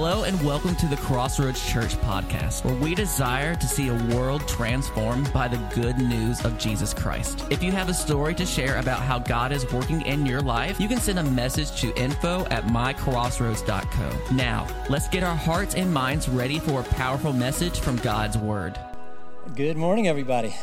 Hello, and welcome to the Crossroads Church podcast, where we desire to see a world transformed by the good news of Jesus Christ. If you have a story to share about how God is working in your life, you can send a message to info at mycrossroads.co. Now, let's get our hearts and minds ready for a powerful message from God's Word. Good morning, everybody.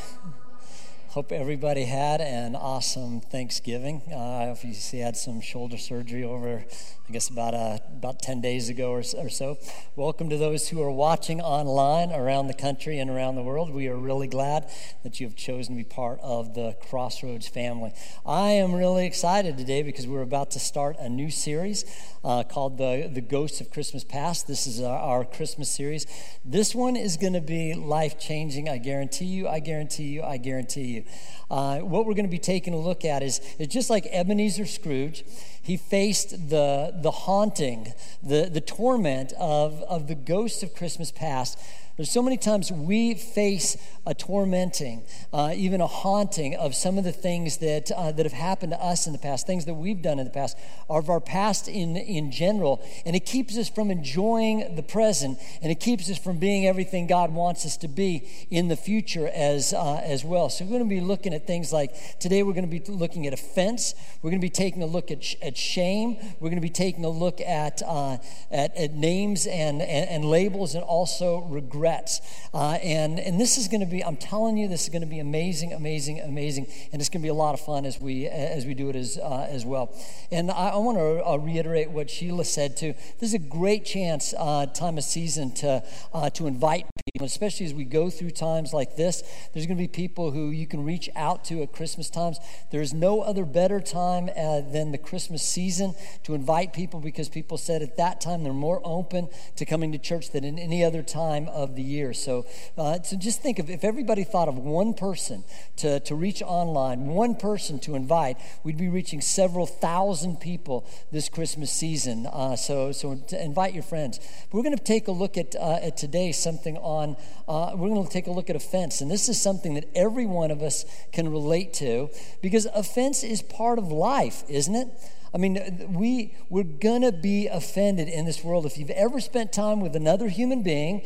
Hope everybody had an awesome Thanksgiving. Uh, if you see, I had some shoulder surgery over, I guess about uh, about ten days ago or, or, so. Welcome to those who are watching online around the country and around the world. We are really glad that you have chosen to be part of the Crossroads family. I am really excited today because we're about to start a new series uh, called the the Ghosts of Christmas Past. This is our, our Christmas series. This one is going to be life changing. I guarantee you. I guarantee you. I guarantee you. Uh, what we're going to be taking a look at is, is just like Ebenezer Scrooge, he faced the, the haunting, the, the torment of, of the ghosts of Christmas past there's so many times we face a tormenting, uh, even a haunting of some of the things that, uh, that have happened to us in the past, things that we've done in the past, of our past in, in general. And it keeps us from enjoying the present, and it keeps us from being everything God wants us to be in the future as, uh, as well. So we're going to be looking at things like today we're going to be looking at offense, we're going to be taking a look at, sh- at shame, we're going to be taking a look at, uh, at, at, names and, and, and labels, and also regrets. Uh, and, and this is going to be, I'm telling you, this is going to be amazing, amazing, amazing. And it's going to be a lot of fun as we, as we do it as, uh, as well. And I, I want to uh, reiterate what Sheila said too. This is a great chance, uh, time of season, to, uh, to invite people, especially as we go through times like this. There's going to be people who you can reach out to at Christmas times. There's no other better time than the Christmas season to invite people because people said at that time they're more open to coming to church than in any other time of the year. So, uh, so just think of if everybody thought of one person to, to reach online, one person to invite, we'd be reaching several thousand people this Christmas season. Uh, so, so invite your friends. We're going to take a look at, uh, at today something on, uh, we're going to take a look at offense. And this is something that every one of us can relate to because offense is part of life, isn't it? I mean, we, we're going to be offended in this world. If you've ever spent time with another human being,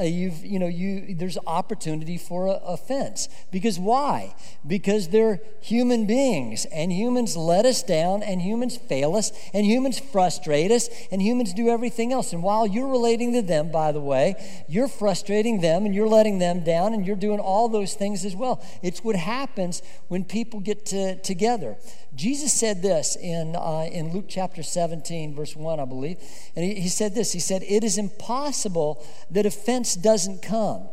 uh, you've, you know, you, there's opportunity for offense. Because why? Because they're human beings, and humans let us down, and humans fail us, and humans frustrate us, and humans do everything else. And while you're relating to them, by the way, you're frustrating them, and you're letting them down, and you're doing all those things as well. It's what happens when people get to, together. Jesus said this in, uh, in Luke chapter 17, verse 1, I believe. And he, he said this He said, It is impossible that offense doesn't come.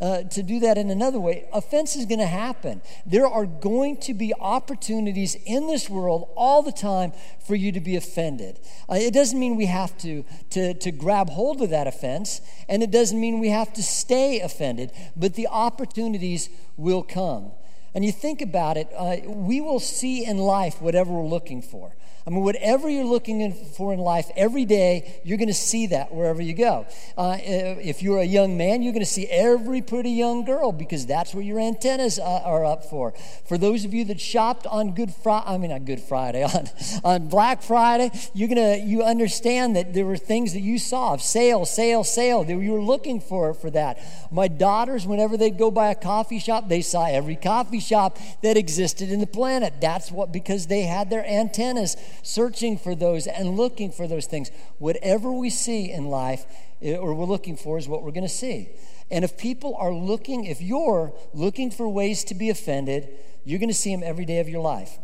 Uh, to do that in another way, offense is going to happen. There are going to be opportunities in this world all the time for you to be offended. Uh, it doesn't mean we have to, to, to grab hold of that offense, and it doesn't mean we have to stay offended, but the opportunities will come and you think about it, uh, we will see in life whatever we're looking for. I mean, whatever you're looking for in life, every day you're going to see that wherever you go. Uh, if you're a young man, you're going to see every pretty young girl because that's what your antennas uh, are up for. For those of you that shopped on Good Friday, I mean, not Good Friday, on, on Black Friday, you're going to, you understand that there were things that you saw sale, sale, sale, you were looking for for that. My daughters, whenever they'd go by a coffee shop, they saw every coffee shop that existed in the planet. That's what, because they had their antennas searching for those and looking for those things. Whatever we see in life eh, or we're looking for is what we're going to see. And if people are looking, if you're looking for ways to be offended, you're going to see them every day of your life.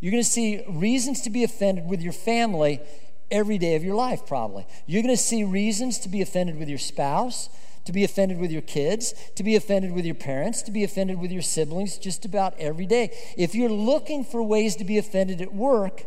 You're going to see reasons to be offended with your family every day of your life, probably. You're going to see reasons to be offended with your spouse, to be offended with your kids, to be offended with your parents, to be offended with your siblings just about every day. If you're looking for ways to be offended at work,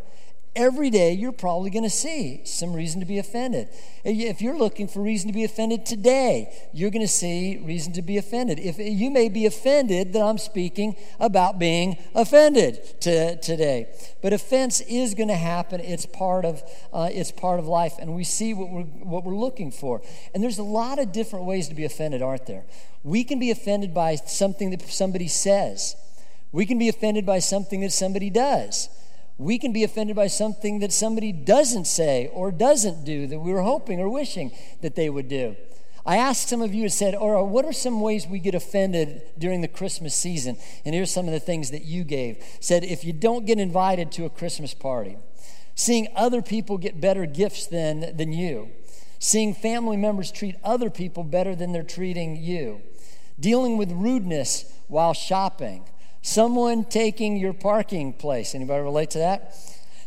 every day you're probably going to see some reason to be offended. If you're looking for reason to be offended today, you're going to see reason to be offended. If you may be offended that I'm speaking about being offended to, today, but offense is going to happen. It's part of uh, it's part of life, and we see what we're what we're looking for. And there's a lot of different ways to be offended, aren't there? We can be offended by something that somebody says. We can be offended by something that somebody does. We can be offended by something that somebody doesn't say or doesn't do that we were hoping or wishing that they would do. I asked some of you and said, or what are some ways we get offended during the Christmas season? And here's some of the things that you gave. Said, if you don't get invited to a Christmas party, seeing other people get better gifts than, than you, seeing family members treat other people better than they're treating you, dealing with rudeness while shopping, someone taking your parking place. Anybody relate to that?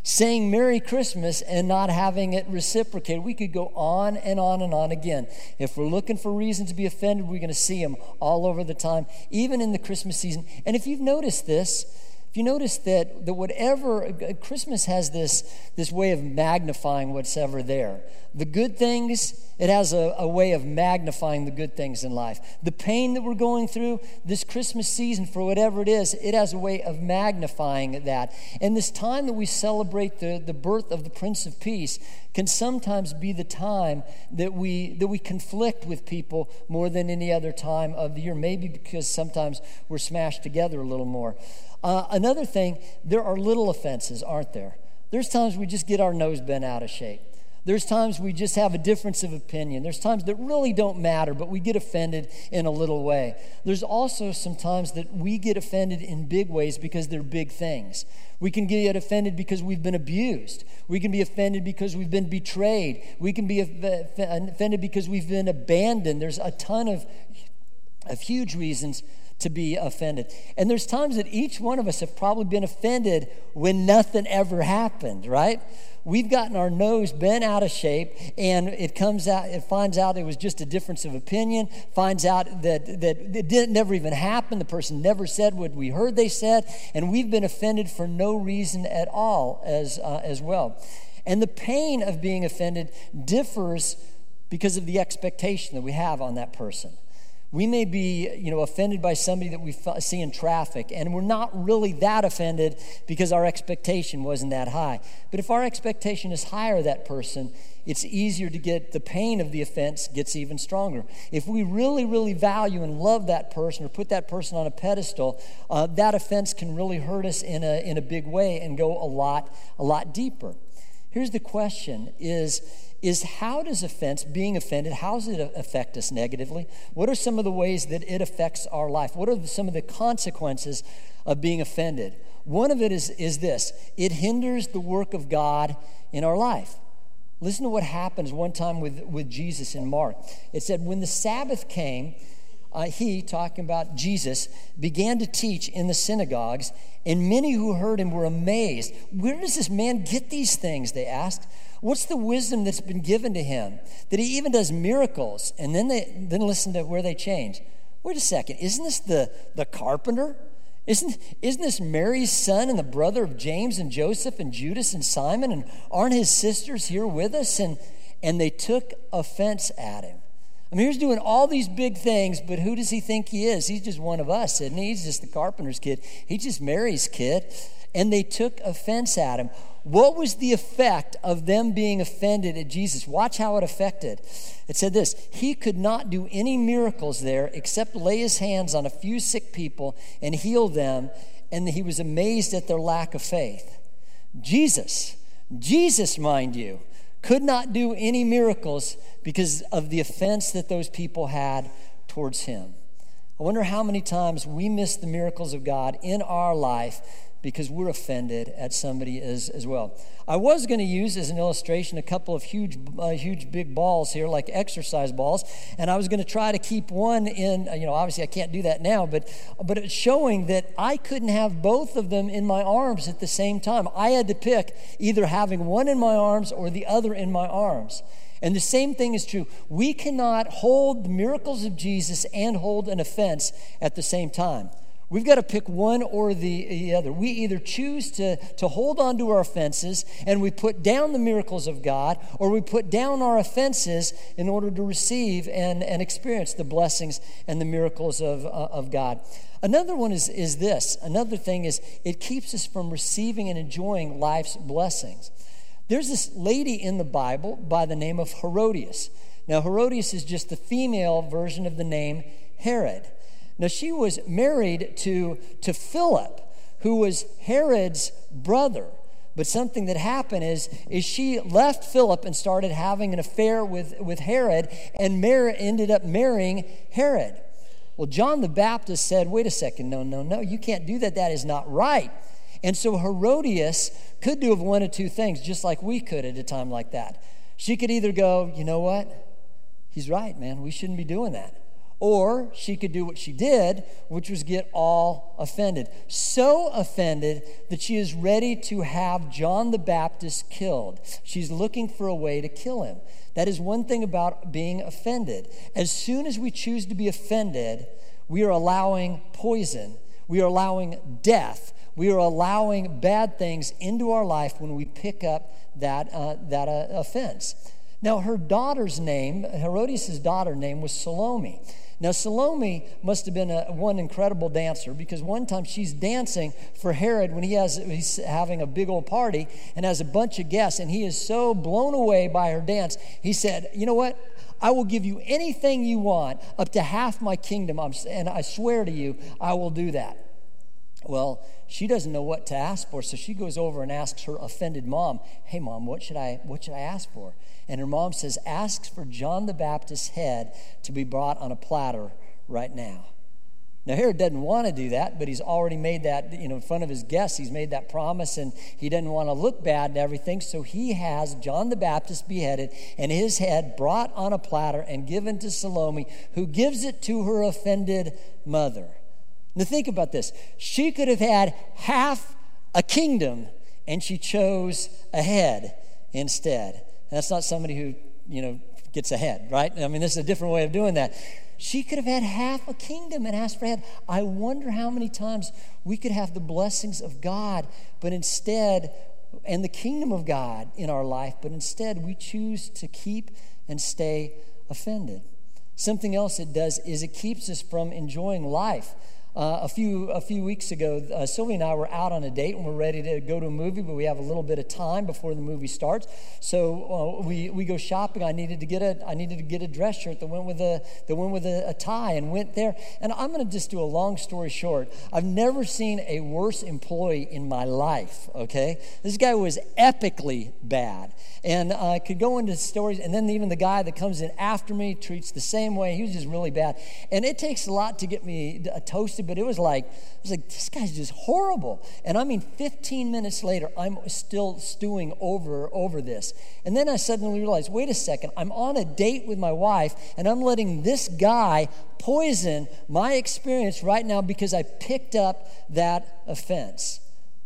saying Merry Christmas and not having it reciprocated. We could go on and on and on again. If we're looking for reasons to be offended, we're going to see them all over the time, even in the Christmas season. And if you've noticed this, if you notice that, that whatever, uh, Christmas has this, this way of magnifying what's ever there. The good things, it has a, a way of magnifying the good things in life. The pain that we're going through, this Christmas season, for whatever it is, it has a way of magnifying that. And this time that we celebrate the, the birth of the Prince of Peace can sometimes be the time that we, that we conflict with people more than any other time of the year. Maybe because sometimes we're smashed together a little more. Uh, another thing, there are little offenses, aren't there? There's times we just get our nose bent out of shape. There's times we just have a difference of opinion. There's times that really don't matter, but we get offended in a little way. There's also some times that we get offended in big ways because they're big things. We can get offended because we've been abused. We can be offended because we've been betrayed. We can be offended because we've been abandoned. There's a ton of, of huge reasons to be offended. And there's times that each one of us have probably been offended when nothing ever happened, right? We've gotten our nose bent out of shape, and it comes out, it finds out it was just a difference of opinion, finds out that, that it didn't never even happen. The person never said what we heard they said, and we've been offended for no reason at all as, uh, as well. And the pain of being offended differs because of the expectation that we have on that person. We may be, you know, offended by somebody that we see in traffic, and we're not really that offended because our expectation wasn't that high. But if our expectation is higher that person, it's easier to get the pain of the offense gets even stronger. If we really, really value and love that person or put that person on a pedestal, uh, that offense can really hurt us in a, in a big way and go a lot, a lot deeper. Here's the question is is how does offense, being offended, how does it affect us negatively? What are some of the ways that it affects our life? What are some of the consequences of being offended? One of it is, is this it hinders the work of God in our life. Listen to what happens one time with, with Jesus in Mark. It said, When the Sabbath came, uh, he, talking about Jesus, began to teach in the synagogues, and many who heard him were amazed. Where does this man get these things? They asked. What's the wisdom that's been given to him that he even does miracles? And then they then listen to where they change. Wait a second, isn't this the, the carpenter? Isn't, isn't this Mary's son and the brother of James and Joseph and Judas and Simon? And aren't his sisters here with us? And, and they took offense at him. I mean, he's doing all these big things, but who does he think he is? He's just one of us, isn't he? He's just the carpenter's kid. He's just Mary's kid. And they took offense at him. What was the effect of them being offended at Jesus? Watch how it affected. It said this He could not do any miracles there except lay his hands on a few sick people and heal them, and he was amazed at their lack of faith. Jesus, Jesus, mind you, could not do any miracles because of the offense that those people had towards him. I wonder how many times we miss the miracles of God in our life because we're offended at somebody as, as well. I was going to use as an illustration a couple of huge, uh, huge big balls here, like exercise balls, and I was going to try to keep one in. Uh, you know, obviously I can't do that now, but but it's showing that I couldn't have both of them in my arms at the same time. I had to pick either having one in my arms or the other in my arms. And the same thing is true. We cannot hold the miracles of Jesus and hold an offense at the same time. We've got to pick one or the other. We either choose to, to hold on to our offenses and we put down the miracles of God, or we put down our offenses in order to receive and, and experience the blessings and the miracles of, uh, of God. Another one is, is this. Another thing is it keeps us from receiving and enjoying life's blessings. There's this lady in the Bible by the name of Herodias. Now, Herodias is just the female version of the name Herod. Now, she was married to, to Philip, who was Herod's brother. But something that happened is, is she left Philip and started having an affair with, with Herod, and Mary ended up marrying Herod. Well, John the Baptist said, wait a second, no, no, no, you can't do that. That is not right. And so Herodias could do of one of two things, just like we could at a time like that. She could either go, you know what? He's right, man. We shouldn't be doing that. Or she could do what she did, which was get all offended. So offended that she is ready to have John the Baptist killed. She's looking for a way to kill him. That is one thing about being offended. As soon as we choose to be offended, we are allowing poison, we are allowing death, we are allowing bad things into our life when we pick up that, uh, that uh, offense. Now, her daughter's name, Herodias' daughter name was Salome. Now, Salome must have been a, one incredible dancer because one time she's dancing for Herod when he has, he's having a big old party and has a bunch of guests, and he is so blown away by her dance. He said, You know what? I will give you anything you want, up to half my kingdom, and I swear to you, I will do that. Well, she doesn't know what to ask for, so she goes over and asks her offended mom, "Hey mom, what should I what should I ask for?" And her mom says, "Ask for John the Baptist's head to be brought on a platter right now." Now Herod doesn't want to do that, but he's already made that, you know, in front of his guests, he's made that promise and he doesn't want to look bad and everything, so he has John the Baptist beheaded and his head brought on a platter and given to Salome, who gives it to her offended mother. Now, think about this. She could have had half a kingdom, and she chose a head instead. And that's not somebody who, you know, gets ahead, right? I mean, this is a different way of doing that. She could have had half a kingdom and asked for head. I wonder how many times we could have the blessings of God, but instead, and the kingdom of God in our life, but instead we choose to keep and stay offended. Something else it does is it keeps us from enjoying life. Uh, a few a few weeks ago, uh, Sylvia and I were out on a date and we're ready to go to a movie, but we have a little bit of time before the movie starts. So uh, we, we go shopping. I needed to get a I needed to get a dress shirt that went with a that went with a, a tie and went there. And I'm going to just do a long story short. I've never seen a worse employee in my life. Okay, this guy was epically bad and I could go into stories. And then even the guy that comes in after me treats the same way. He was just really bad. And it takes a lot to get me uh, but it was like, I was like, this guy's just horrible. And I mean, 15 minutes later, I'm still stewing over over this. And then I suddenly realized, wait a second, I'm on a date with my wife, and I'm letting this guy poison my experience right now because I picked up that offense.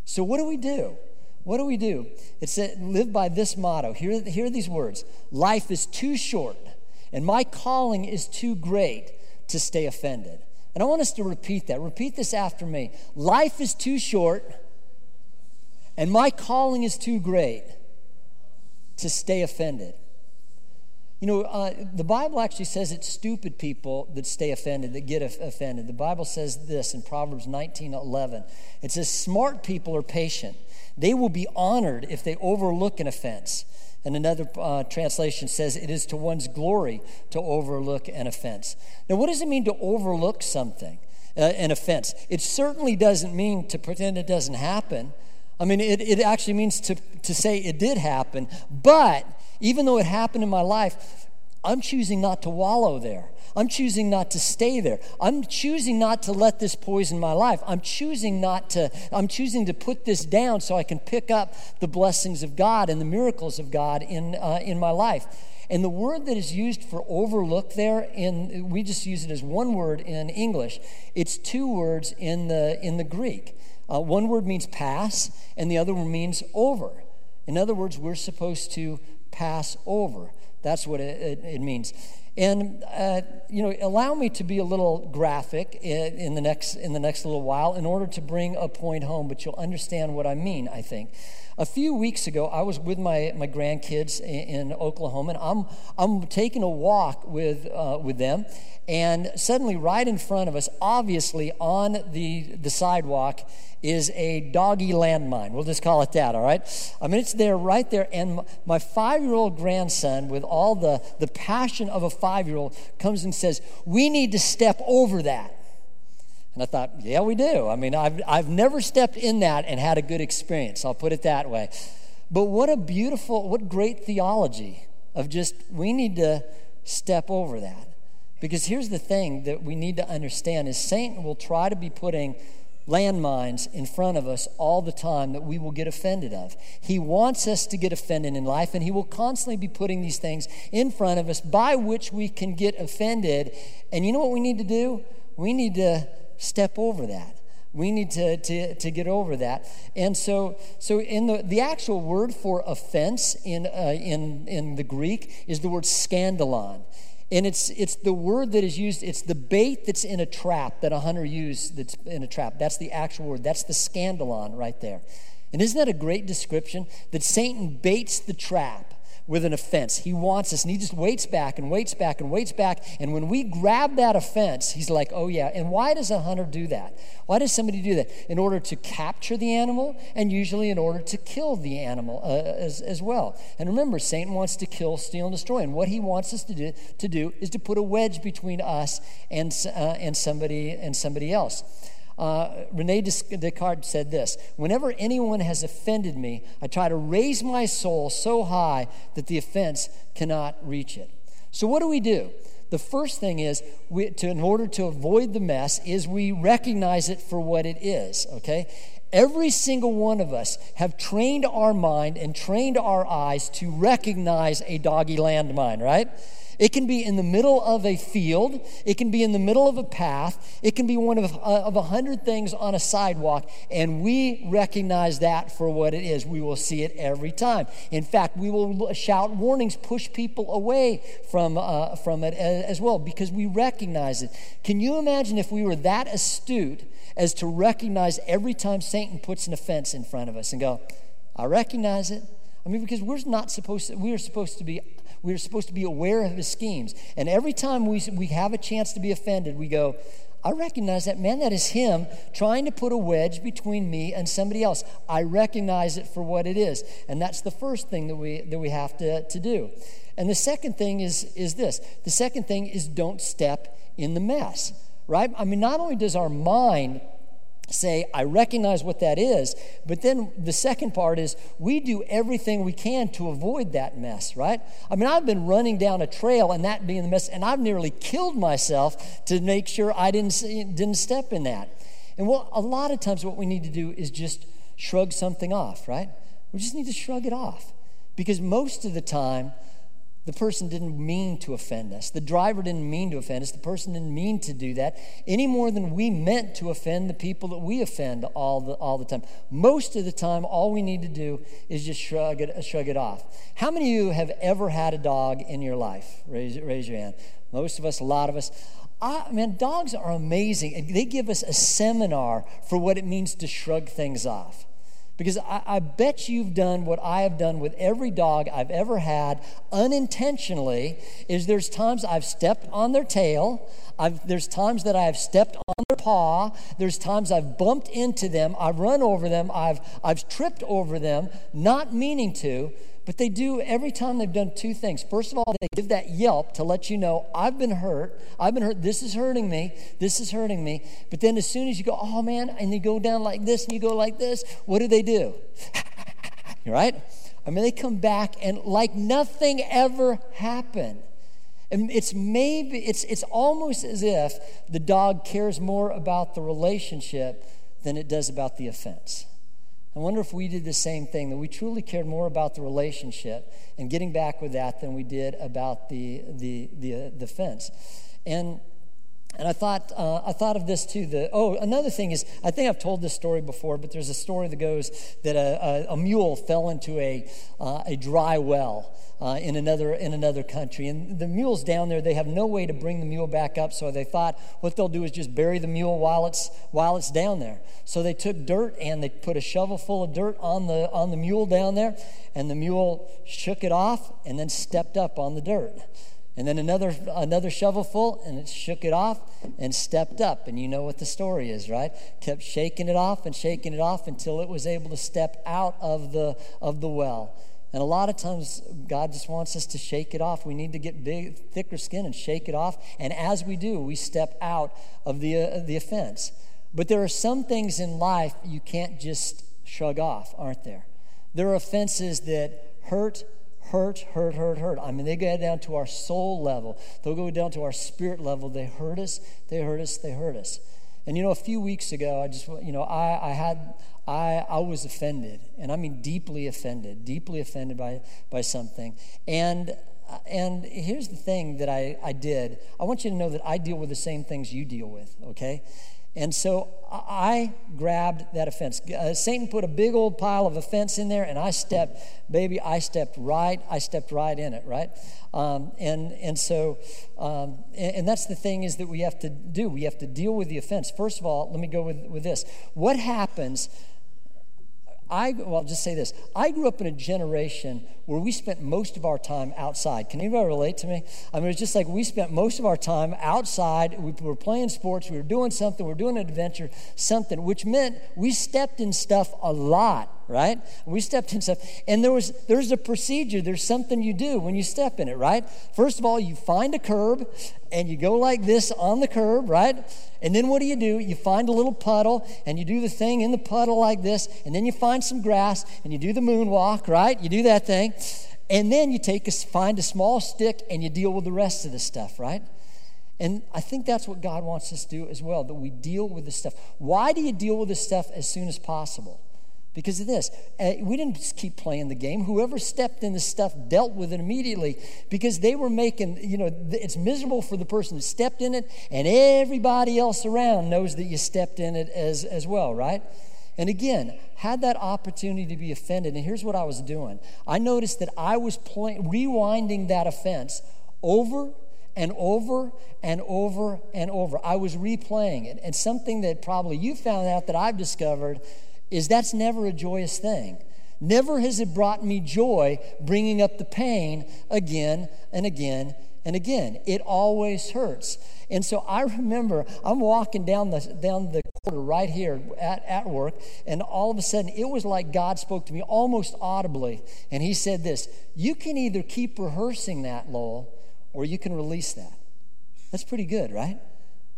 So what do we do? What do we do? It's live by this motto. Here, here are these words Life is too short, and my calling is too great to stay offended. And I want us to repeat that. Repeat this after me. Life is too short, and my calling is too great to stay offended. You know, uh, the Bible actually says it's stupid people that stay offended, that get offended. The Bible says this in Proverbs 19 11. It says, Smart people are patient they will be honored if they overlook an offense. And another uh, translation says it is to one's glory to overlook an offense. Now, what does it mean to overlook something, uh, an offense? It certainly doesn't mean to pretend it doesn't happen. I mean, it, it actually means to, to say it did happen. But even though it happened in my life, I'm choosing not to wallow there. I'm choosing not to stay there. I'm choosing not to let this poison my life. I'm choosing not to, I'm choosing to put this down so I can pick up the blessings of God and the miracles of God in, uh, in my life. And the word that is used for overlook there, in, we just use it as one word in English. It's two words in the, in the Greek. Uh, one word means pass, and the other one means over. In other words, we're supposed to pass over. That's what it, it, it means. And uh, you know, allow me to be a little graphic in, in, the next in the next little while in order to bring a point home, but you'll understand what I mean. I think. A few weeks ago, I was with my, my grandkids in, in Oklahoma, and I'm I'm taking a walk with uh, with them, and suddenly, right in front of us, obviously on the the sidewalk, is a doggy landmine. We'll just call it that, all right? I mean, it's there right there. And my five year old grandson, with all the, the passion of a five year old, comes and says, We need to step over that. And I thought, yeah, we do. I mean, I've, I've never stepped in that and had a good experience. I'll put it that way. But what a beautiful, what great theology of just, we need to step over that. Because here's the thing that we need to understand is Satan will try to be putting landmines in front of us all the time that we will get offended of. He wants us to get offended in life, and He will constantly be putting these things in front of us by which we can get offended. And you know what we need to do? We need to step over that. We need to, to, to get over that. And so, so in the, the actual word for offense in, uh, in, in the Greek is the word scandalon. And it's, it's the word that is used, it's the bait that's in a trap that a hunter used that's in a trap. That's the actual word. That's the scandalon right there. And isn't that a great description? That Satan baits the trap with an offense. He wants us, and he just waits back and waits back and waits back. And when we grab that offense, he's like, oh, yeah. And why does a hunter do that? Why does somebody do that? In order to capture the animal, and usually in order to kill the animal uh, as, as well. And remember, Satan wants to kill, steal, and destroy. And what he wants us to do, to do is to put a wedge between us and, uh, and, somebody, and somebody else. Uh, Rene Descartes said this Whenever anyone has offended me, I try to raise my soul so high that the offense cannot reach it. So, what do we do? The first thing is, we, to, in order to avoid the mess, is we recognize it for what it is, okay? Every single one of us have trained our mind and trained our eyes to recognize a doggy landmine, right? It can be in the middle of a field. It can be in the middle of a path. It can be one of, uh, of a hundred things on a sidewalk. And we recognize that for what it is. We will see it every time. In fact, we will shout warnings, push people away from, uh, from it as well because we recognize it. Can you imagine if we were that astute as to recognize every time Satan puts an offense in front of us and go, I recognize it? I mean, because we're not supposed to, we are supposed to be we're supposed to be aware of his schemes. And every time we, we have a chance to be offended, we go, I recognize that, man, that is him trying to put a wedge between me and somebody else. I recognize it for what it is. And that's the first thing that we, that we have to, to do. And the second thing is, is this the second thing is don't step in the mess, right? I mean, not only does our mind say, I recognize what that is. But then the second part is we do everything we can to avoid that mess, right? I mean, I've been running down a trail and that being the mess, and I've nearly killed myself to make sure I didn't, didn't step in that. And what, a lot of times, what we need to do is just shrug something off, right? We just need to shrug it off. Because most of the time, the person didn't mean to offend us. The driver didn't mean to offend us. The person didn't mean to do that any more than we meant to offend the people that we offend all the, all the time. Most of the time, all we need to do is just shrug it, shrug it off. How many of you have ever had a dog in your life? Raise, raise your hand. Most of us, a lot of us. I, man, dogs are amazing. They give us a seminar for what it means to shrug things off. Because I, I, bet you've done what I have done with every dog I've ever had unintentionally is there's times I've stepped on their tail. I've, there's times that I have stepped on their paw. There's times I've bumped into them. I've run over them. I've, I've tripped over them, not meaning to. But they do every time they've done two things. First of all, they give that yelp to let you know, I've been hurt. I've been hurt. This is hurting me. This is hurting me. But then as soon as you go, oh man, and you go down like this and you go like this, what do they do? right? I mean, they come back and like nothing ever happened. And it's maybe, it's, it's almost as if the dog cares more about the relationship than it does about the offense. I wonder if we did the same thing, that we truly cared more about the relationship and getting back with that than we did about the, the, the, uh, the fence. And and I thought, uh, I thought of this too. The, oh, another thing is, I think I've told this story before, but there's a story that goes that a, a, a mule fell into a, uh, a dry well uh, in, another, in another country. And the mule's down there, they have no way to bring the mule back up, so they thought what they'll do is just bury the mule while it's, while it's down there. So they took dirt and they put a shovel full of dirt on the, on the mule down there, and the mule shook it off and then stepped up on the dirt and then another another shovelful and it shook it off and stepped up and you know what the story is right kept shaking it off and shaking it off until it was able to step out of the of the well And a lot of times, God just wants us to shake it off. We need to get big, thicker skin and shake it off. And as we do, we step out of the, uh, the offense. But there are some things in life you can't just shrug off, aren't there? There are offenses that hurt, hurt, hurt, hurt, hurt. I mean, they go down to our soul level, they'll go down to our spirit level. They hurt us, they hurt us, they hurt us. And you know, a few weeks ago, I just, you know, I, I had, I, I was offended, and I mean deeply offended, deeply offended by, by something. And, and here's the thing that I, I did I want you to know that I deal with the same things you deal with, okay? And so I grabbed that offense. Uh, Satan put a big old pile of offense in there, and I stepped, baby, I stepped right, I stepped right in it, right? Um, and, and so, um, and, and, that's the thing is that we have to do. We have to deal with the offense. First of all, let me go with, with this. What happens I, well, I'll just say this. I grew up in a generation where we spent most of our time outside. Can anybody relate to me? I mean, it's just like we spent most of our time outside. We were playing sports, we were doing something, we were doing an adventure, something, which meant we stepped in stuff a lot right? We stepped in stuff. And there was there's a procedure, there's something you do when you step in it, right? First of all, you find a curb and you go like this on the curb, right? And then what do you do? You find a little puddle and you do the thing in the puddle like this, and then you find some grass and you do the moonwalk, right? You do that thing. And then you take a, find a small stick and you deal with the rest of the stuff, right? And I think that's what God wants us to do as well, that we deal with the stuff. Why do you deal with this stuff as soon as possible? Because of this. Uh, we didn't just keep playing the game. Whoever stepped in the stuff dealt with it immediately because they were making, you know, it's miserable for the person who stepped in it, and everybody else around knows that you stepped in it as, as well, right? And again, had that opportunity to be offended, and here's what I was doing. I noticed that I was play, rewinding that offense over and over and over and over. I was replaying it. And something that probably you found out that I've discovered is that's never a joyous thing. Never has it brought me joy bringing up the pain again and again and again. It always hurts. And so I remember I'm walking down the down the corridor right here at, at work, and all of a sudden it was like God spoke to me almost audibly. And he said this: You can either keep rehearsing that, Lowell, or you can release that. That's pretty good, right?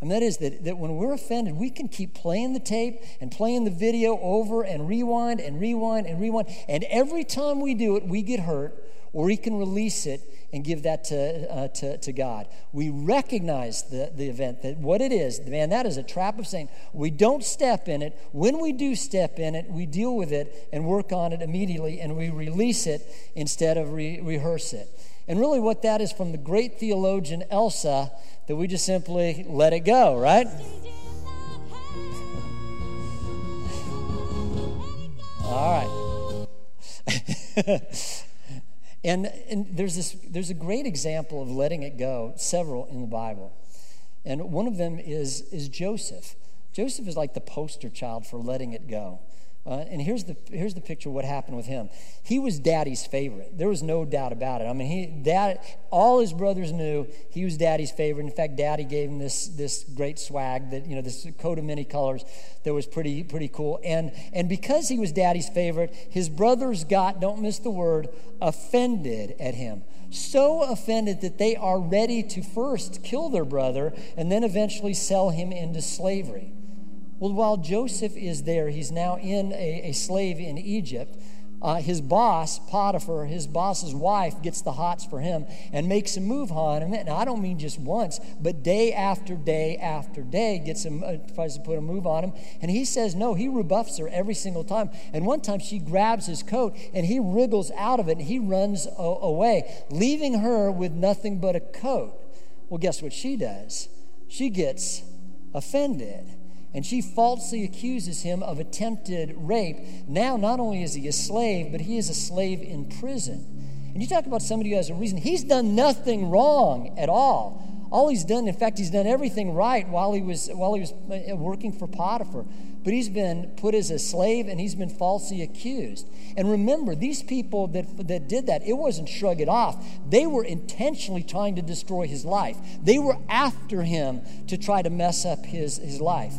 And that is that, that when we're offended, we can keep playing the tape and playing the video over and rewind and rewind and rewind. And every time we do it, we get hurt, or we can release it and give that to, uh, to, to, God. We recognize the, the event, that what it is, man, that is a trap of Satan. We don't step in it. When we do step in it, we deal with it and work on it immediately, and we release it instead of re- rehearse it. And really, what that is from the great theologian Elsa that we just simply let it go, right? All right. and, and there's this there's a great example of letting it go, several in the Bible. And one of them is, is Joseph. Joseph is like the poster child for letting it go. Uh, and here's the, here's the picture of what happened with him. He was daddy's favorite. There was no doubt about it. I mean, he, dad, all his brothers knew he was daddy's favorite. In fact, daddy gave him this, this great swag that, you know, this coat of many colors that was pretty, pretty cool. And, and because he was daddy's favorite, his brothers got, don't miss the word, offended at him. So offended that they are ready to first kill their brother and then eventually sell him into slavery. Well, while Joseph is there, he's now in a, a slave in Egypt. Uh, his boss, Potiphar, his boss's wife, gets the hots for him and makes a move on him. And I don't mean just once, but day after day after day, gets him, uh, tries to put a move on him. And he says no. He rebuffs her every single time. And one time she grabs his coat and he wriggles out of it and he runs a- away, leaving her with nothing but a coat. Well, guess what she does? She gets offended and she falsely accuses him of attempted rape. Now, not only is he a slave, but he is a slave in prison. And you talk about somebody who has a reason. He's done nothing wrong at all. All he's done, in fact, he's done everything right while he was while he was uh, working for Potiphar. But he's been put as a slave and he's been falsely accused. And remember, these people that, that did that, it wasn't shrug it off. They were intentionally trying to destroy his life. They were after him to try to mess up his, his life.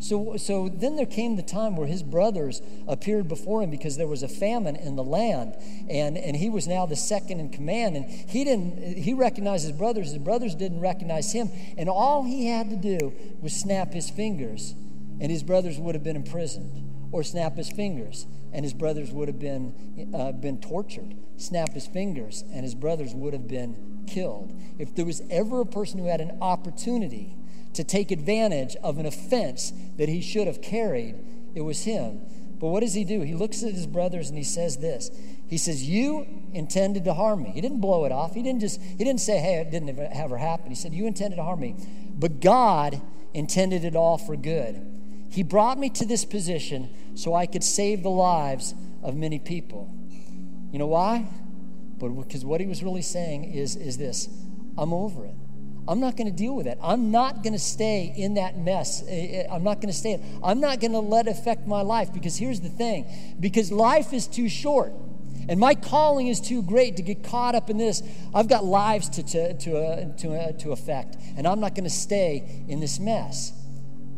So, so then there came the time where his brothers appeared before him because there was a famine in the land, and, and he was now the second in command. And he didn't he recognized his brothers, his brothers didn't recognize him. And all he had to do was snap his fingers, and his brothers would have been imprisoned, or snap his fingers, and his brothers would have been, uh, been tortured. Snap his fingers, and his brothers would have been killed. If there was ever a person who had an opportunity to take advantage of an offense that he should have carried, it was him. But what does he do? He looks at his brothers and he says this. He says, You intended to harm me. He didn't blow it off. He didn't just, he didn't say, Hey, it didn't ever happen. He said, You intended to harm me. But God intended it all for good. He brought me to this position so I could save the lives of many people. You know why? But because what he was really saying is, is this I'm over it. I'm not going to deal with it. I'm not going to stay in that mess. I'm not going to stay. I'm not going to let it affect my life because here's the thing because life is too short. And my calling is too great to get caught up in this. I've got lives to, to, to, uh, to, uh, to affect, and I'm not going to stay in this mess.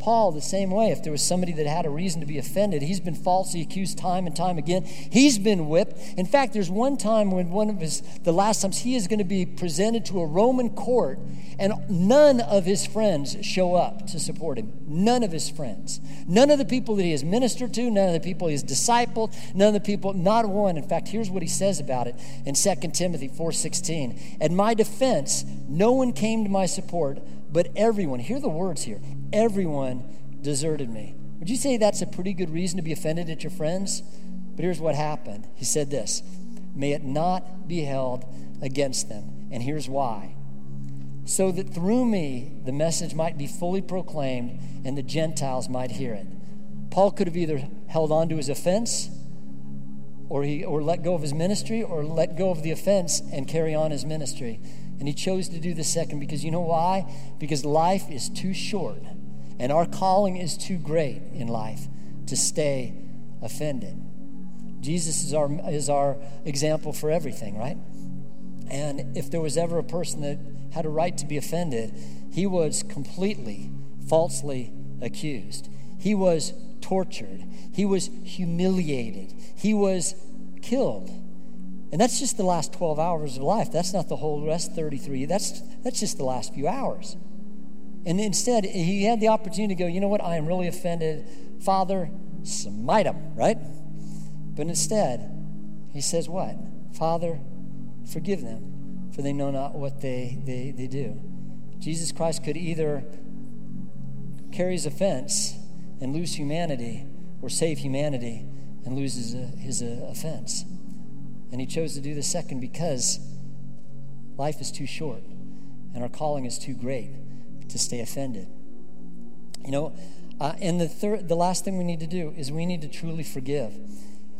Paul, the same way, if there was somebody that had a reason to be offended, he's been falsely accused time and time again. He's been whipped. In fact, there's one time when one of his, the last times he is going to be presented to a Roman court, and none of his friends show up to support him. None of his friends. None of the people that he has ministered to, none of the people he has discipled, none of the people, not one. In fact, here's what he says about it in 2 Timothy 4.16. At my defense, no one came to my support, but everyone, hear the words here, everyone deserted me. Would you say that's a pretty good reason to be offended at your friends? But here's what happened. He said this May it not be held against them. And here's why. So that through me the message might be fully proclaimed and the Gentiles might hear it. Paul could have either held on to his offense or, he, or let go of his ministry or let go of the offense and carry on his ministry. And he chose to do the second because you know why? Because life is too short and our calling is too great in life to stay offended. Jesus is our, is our example for everything, right? And if there was ever a person that had a right to be offended, he was completely falsely accused. He was tortured. He was humiliated. He was killed. And that's just the last 12 hours of life. That's not the whole rest 33. That's, that's just the last few hours. And instead, he had the opportunity to go, you know what? I am really offended. Father, smite him, right? But instead, he says, what? Father, forgive them, for they know not what they, they, they do. Jesus Christ could either carry his offense and lose humanity, or save humanity and lose his, his uh, offense. And he chose to do the second because life is too short and our calling is too great to stay offended. You know, uh, and the third, the last thing we need to do is we need to truly forgive.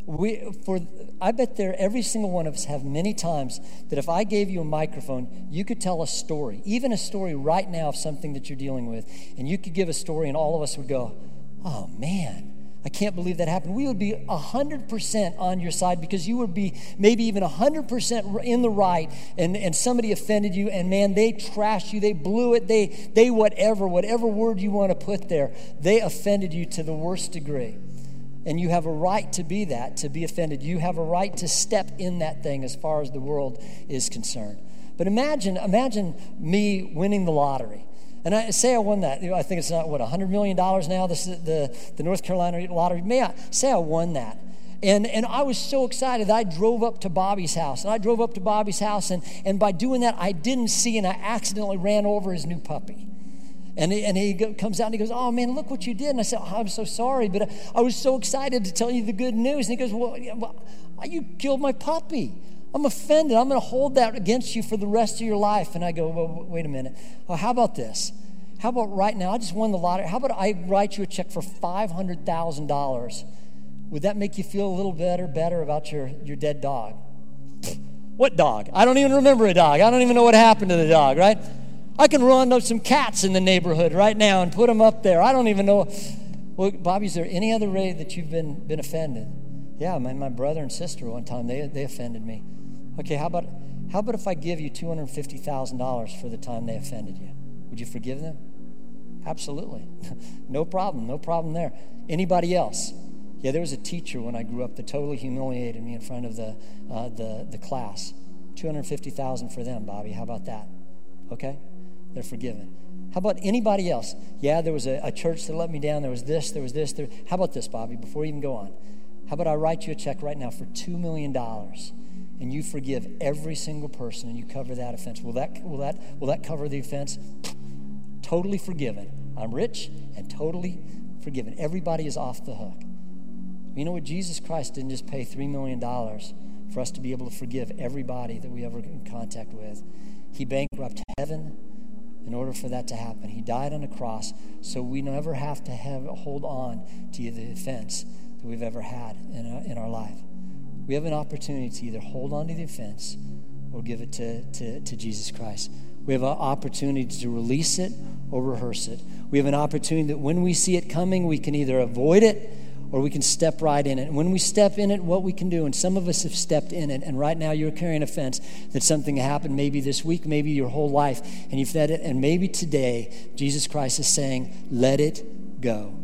We, for, I bet there, every single one of us have many times that if I gave you a microphone, you could tell a story, even a story right now of something that you're dealing with, and you could give a story, and all of us would go, "Oh man, I can't believe that happened. We would be 100% on your side because you would be maybe even 100% in the right and, and somebody offended you and man, they trashed you, they blew it, they, they whatever, whatever word you want to put there, they offended you to the worst degree. And you have a right to be that, to be offended. You have a right to step in that thing as far as the world is concerned. But imagine, imagine me winning the lottery. And I say I won that. I think it's not, what, $100 million now, this is the, the North Carolina lottery. May I say I won that? And, and I was so excited I drove up to Bobby's house. And I drove up to Bobby's house, and, and by doing that, I didn't see and I accidentally ran over his new puppy. And he, and he comes out and he goes, Oh man, look what you did. And I said, oh, I'm so sorry, but I, was so excited to tell you the good news. And he goes, Well, well you killed my puppy. I'm offended. I'm going to hold that against you for the rest of your life. And I go, well, wait a minute. Well, how about this? How about right now? I just won the lottery. How about I write you a check for $500,000? Would that make you feel a little better, better about your, your dead dog? What dog? I don't even remember a dog. I don't even know what happened to the dog, right? I can run up some cats in the neighborhood right now and put them up there. I don't even know. Well, Bobby, is there any other way that you've been, been offended? Yeah, my, my brother and sister one time, they, they offended me. Okay, how about, how about if I give you $250,000 for the time they offended you? Would you forgive them? Absolutely. no problem. No problem there. Anybody else? Yeah, there was a teacher when I grew up that totally humiliated me in front of the, uh, the, the class. 250000 for them, Bobby. How about that? Okay? They're forgiven. How about anybody else? Yeah, there was a, a church that let me down. There was this, there was this. There, how about this, Bobby, before you even go on? How about I write you a check right now for $2 million and you forgive every single person and you cover that offense? Will that, will that, will that cover the offense? Totally forgiven. I'm rich and totally forgiven. Everybody is off the hook. You know what? Jesus Christ didn't just pay $3 million for us to be able to forgive everybody that we ever in contact with. He bankrupted heaven in order for that to happen. He died on a cross so we never have to have hold on to the offense that we've ever had in our, in our life. We have an opportunity to either hold on to the offense or give it to, to, to Jesus Christ. We have an opportunity to release it or rehearse it. We have an opportunity that when we see it coming, we can either avoid it or we can step right in it. And when we step in it, what we can do, and some of us have stepped in it, and right now you're carrying offense that something happened maybe this week, maybe your whole life, and you've fed it, and maybe today Jesus Christ is saying, let it go.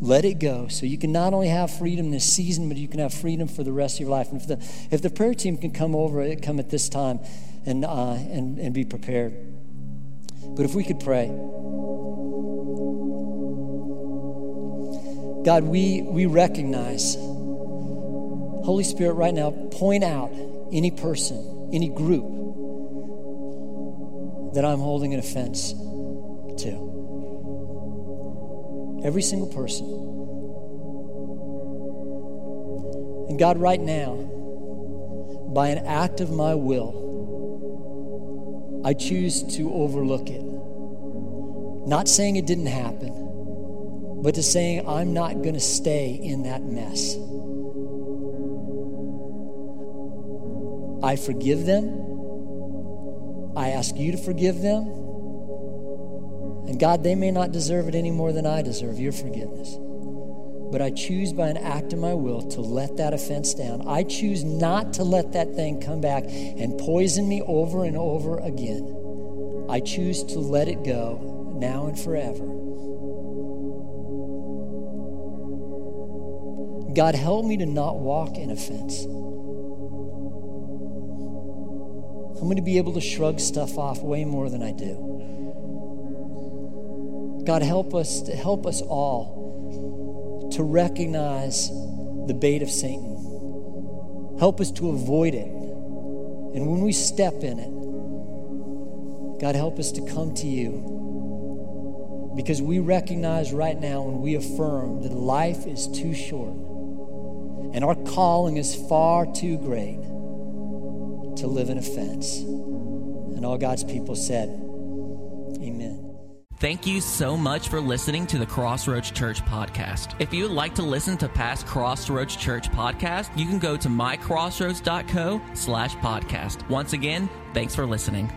Let it go so you can not only have freedom this season, but you can have freedom for the rest of your life. And if the, if the prayer team can come over, come at this time and, uh, and, and be prepared. But if we could pray. God, we, we recognize, Holy Spirit, right now, point out any person, any group that I'm holding an offense to. Every single person. And God, right now, by an act of my will, I choose to overlook it. Not saying it didn't happen but to saying, I'm not going to stay in that mess. I forgive them. I ask you to forgive them. And God, they may not deserve it any more than I deserve your forgiveness. But I choose by an act of my will to let that offense down. I choose not to let that thing come back and poison me over and over again. I choose to let it go now and forever. God, help me to not walk in offense. I'm going to be able to shrug stuff off way more than I do. God, help us to help us all to recognize the bait of Satan. Help us to avoid it. And when we step in it, God, help us to come to you because we recognize right now when we affirm that life is too short and our calling is far too great to live in offense. And all God's people said, Amen. Thank you so much for listening to the Crossroads Church podcast. If you would like to listen to past Crossroads Church podcast, you can go to mycrossroads.co slash podcast. Once again, thanks for listening.